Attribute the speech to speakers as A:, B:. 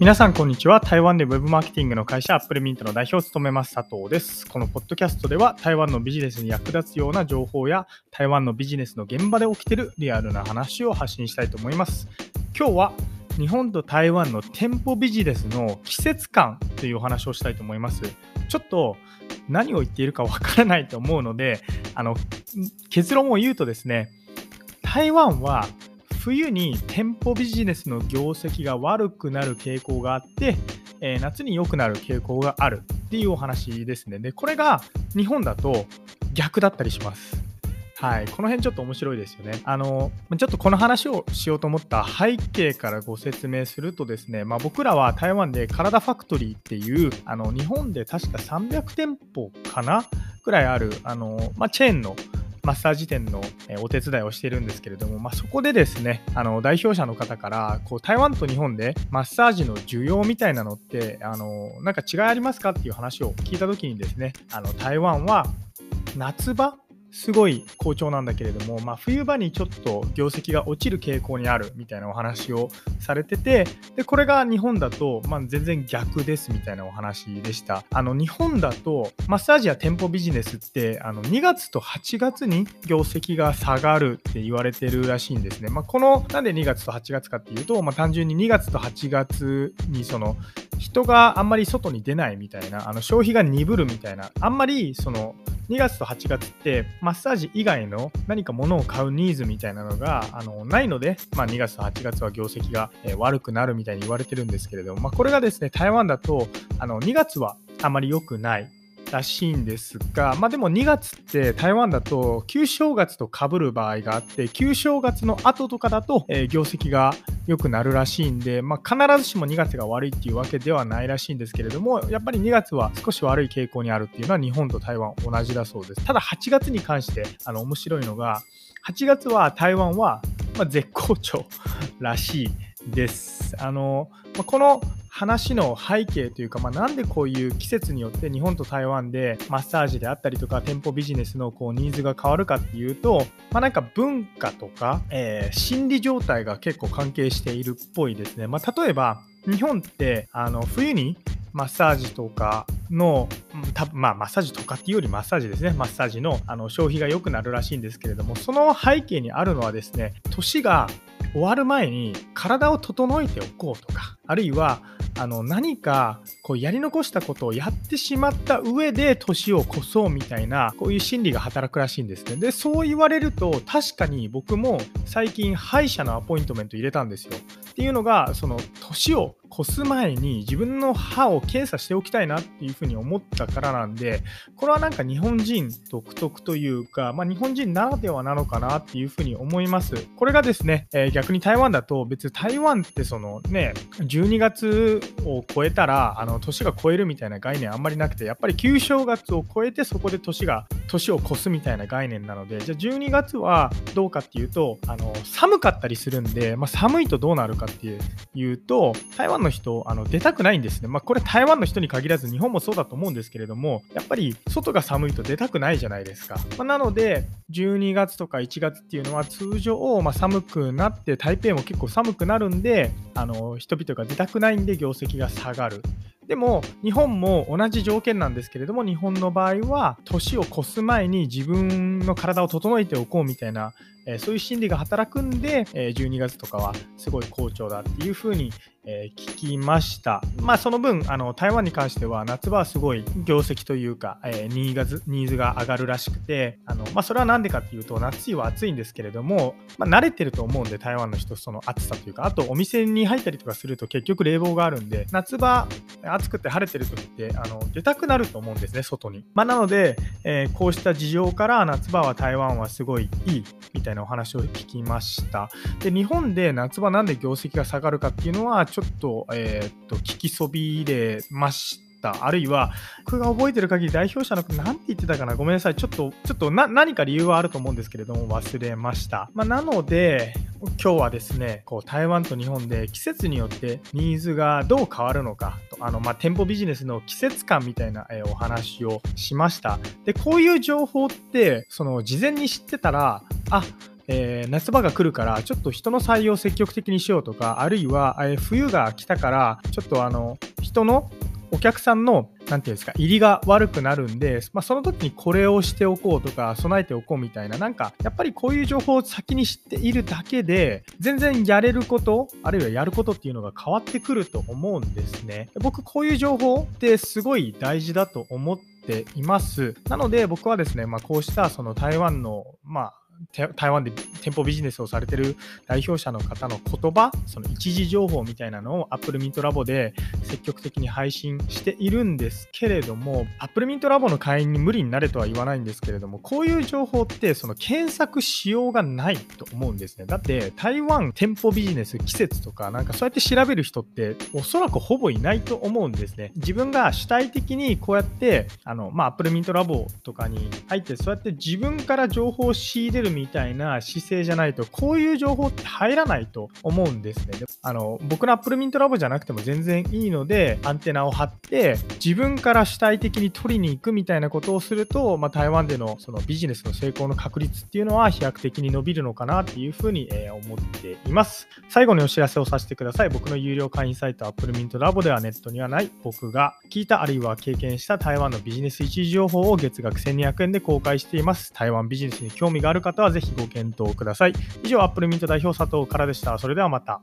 A: 皆さん、こんにちは。台湾で Web マーケティングの会社、アップルミントの代表を務めます佐藤です。このポッドキャストでは、台湾のビジネスに役立つような情報や、台湾のビジネスの現場で起きているリアルな話を発信したいと思います。今日は、日本と台湾の店舗ビジネスの季節感というお話をしたいと思います。ちょっと何を言っているかわからないと思うので、あの結論を言うとですね、台湾は冬に店舗ビジネスの業績が悪くなる傾向があって、えー、夏に良くなる傾向があるっていうお話ですね。で、これが日本だと逆だったりします。はい、この辺ちょっと面白いですよね。あの、ちょっとこの話をしようと思った背景からご説明するとですね、まあ、僕らは台湾でカラダファクトリーっていう、あの、日本で確か300店舗かなぐらいある、あの、まあ、チェーンのマッサージ店のお手伝いをしているんですけれども、まあ、そこでですね、あの代表者の方からこう台湾と日本でマッサージの需要みたいなのってあのなんか違いありますかっていう話を聞いた時にですね、あの台湾は夏場すごい好調なんだけれども、まあ、冬場にちょっと業績が落ちる傾向にあるみたいなお話をされててでこれが日本だと、まあ、全然逆ですみたいなお話でした。あの日本だとマッサージや店舗ビジネスってあの2月と8月に業績が下がるって言われてるらしいんですね、まあ、このなんで2月と8月かっていうと、まあ、単純に2月と8月にその人があんまり外に出ないみたいなあの消費が鈍るみたいなあんまりその2月と8月ってマッサージ以外の何か物を買うニーズみたいなのがあのないので、まあ、2月と8月は業績が、悪くなるみたいに言われてるんですけれども、まあ、これがですね台湾だとあの2月はあまり良くない。らしいんですが、まあ、でも2月って台湾だと旧正月とかぶる場合があって旧正月の後とかだと、えー、業績が良くなるらしいんで、まあ、必ずしも2月が悪いっていうわけではないらしいんですけれどもやっぱり2月は少し悪い傾向にあるっていうのは日本と台湾同じだそうですただ8月に関してあの面白いのが8月は台湾は、ま、絶好調らしいです。あのこの話の背景というか、まあ、なんでこういう季節によって日本と台湾でマッサージであったりとか店舗ビジネスのこうニーズが変わるかっていうと、まあ、なんか文化とか、えー、心理状態が結構関係しているっぽいですね。まあ、例えば日本ってあの冬にマッサージとかの、たまあ、マッサージとかっていうよりマッサージですね、マッサージのあの消費が良くなるらしいんですけれども、その背景にあるのはですね、年が終わる前に体を整えておこうとか、あるいはあの何かこうやり残したことをやってしまった上で年を越そうみたいなこういう心理が働くらしいんですね。でそう言われると確かに僕も最近歯医者のアポイントメント入れたんですよ。っていうのがその年を越す前に自分の歯を検査しておきたいなっていうふうに思ったからなんでこれはなんか日本人独特というか、まあ、日本人ならではなのかなっていうふうに思います。これがですね、えー、逆に台湾だと別に台湾ってそのね12月を超えたらあの年が超えるみたいな概念あんまりなくてやっぱり旧正月を超えてそこで年が年を越すみたいな概念なのでじゃあ12月はどうかっていうとあの寒かったりするんで、まあ、寒いとどうなるかっていうと台湾の人あの出たくないんですね、まあ、これ台湾の人に限らず日本もそうだと思うんですけれどもやっぱり外が寒いと出たくないじゃないですか、まあ、なので12月とか1月っていうのは通常、ま寒くなって台北も結構寒くなるんであの人々が出たくないんで業績が下がる。でも日本も同じ条件なんですけれども日本の場合は年を越す前に自分の体を整えておこうみたいな、えー、そういう心理が働くんで、えー、12月とかはすごい好調だっていうふうに、えー、聞きました。まあその分あの台湾に関しては夏場はすごい業績というか、えニーズが上がるらしくてあの、まあ、それは何でかっていうと夏は暑いんですけれども、まあ、慣れてると思うんで台湾の人その暑さというかあとお店に入ったりとかすると結局冷房があるんで夏場暑くて晴れてる時ってあの出たくなると思うんですね外に。まあ、なので、えー、こうした事情から夏場は台湾はすごいいいみたいなお話を聞きました。で日本で夏場なんで業績が下がるかっていうのはちょっと,、えー、っと聞きそびれました。あるいは、僕が覚えてる限り代表者の何て言ってたかな？ごめんなさい。ちょっと、ちょっと何か理由はあると思うんですけれども、忘れました。まあ、なので、今日はですね、こう台湾と日本で季節によってニーズがどう変わるのか、あのまあ、店舗ビジネスの季節感みたいな、えお話をしました。で、こういう情報って、その事前に知ってたら、あえー、夏場が来るからちょっと人の採用を積極的にしようとかあるいは、えー、冬が来たからちょっとあの人のお客さんの、なんていうんですか、入りが悪くなるんで、まあ、その時にこれをしておこうとか、備えておこうみたいな、なんか、やっぱりこういう情報を先に知っているだけで、全然やれること、あるいはやることっていうのが変わってくると思うんですね。僕、こういう情報ってすごい大事だと思っています。なので、僕はですね、まあ、こうしたその台湾の、まあ、台湾で店舗ビジネスをされてる代表者の方の言葉、その一時情報みたいなのを Apple Mint Labo で積極的に配信しているんですけれども、Apple Mint Labo の会員に無理になれとは言わないんですけれども、こういう情報ってその検索しようがないと思うんですね。だって台湾店舗ビジネス季節とかなんかそうやって調べる人っておそらくほぼいないと思うんですね。自分が主体的にこうやってあの、まあ、Apple Mint Labo とかに入ってそうやって自分から情報を仕入れるみたいな姿勢じゃないと、こういう情報って入らないと思うんですね。あの僕の Apple Mint Labo じゃなくても全然いいのので、アンテナを張って、自分から主体的に取りに行くみたいなことをすると、まあ、台湾でのそのビジネスの成功の確率っていうのは飛躍的に伸びるのかなっていうふうに、え思っています。最後にお知らせをさせてください。僕の有料会員サイト Apple Mint Labo ではネットにはない僕が聞いたあるいは経験した台湾のビジネス一時情報を月額1200円で公開しています。台湾ビジネスに興味がある方はぜひご検討ください。以上、アップルミント代表佐藤からでした。それではまた。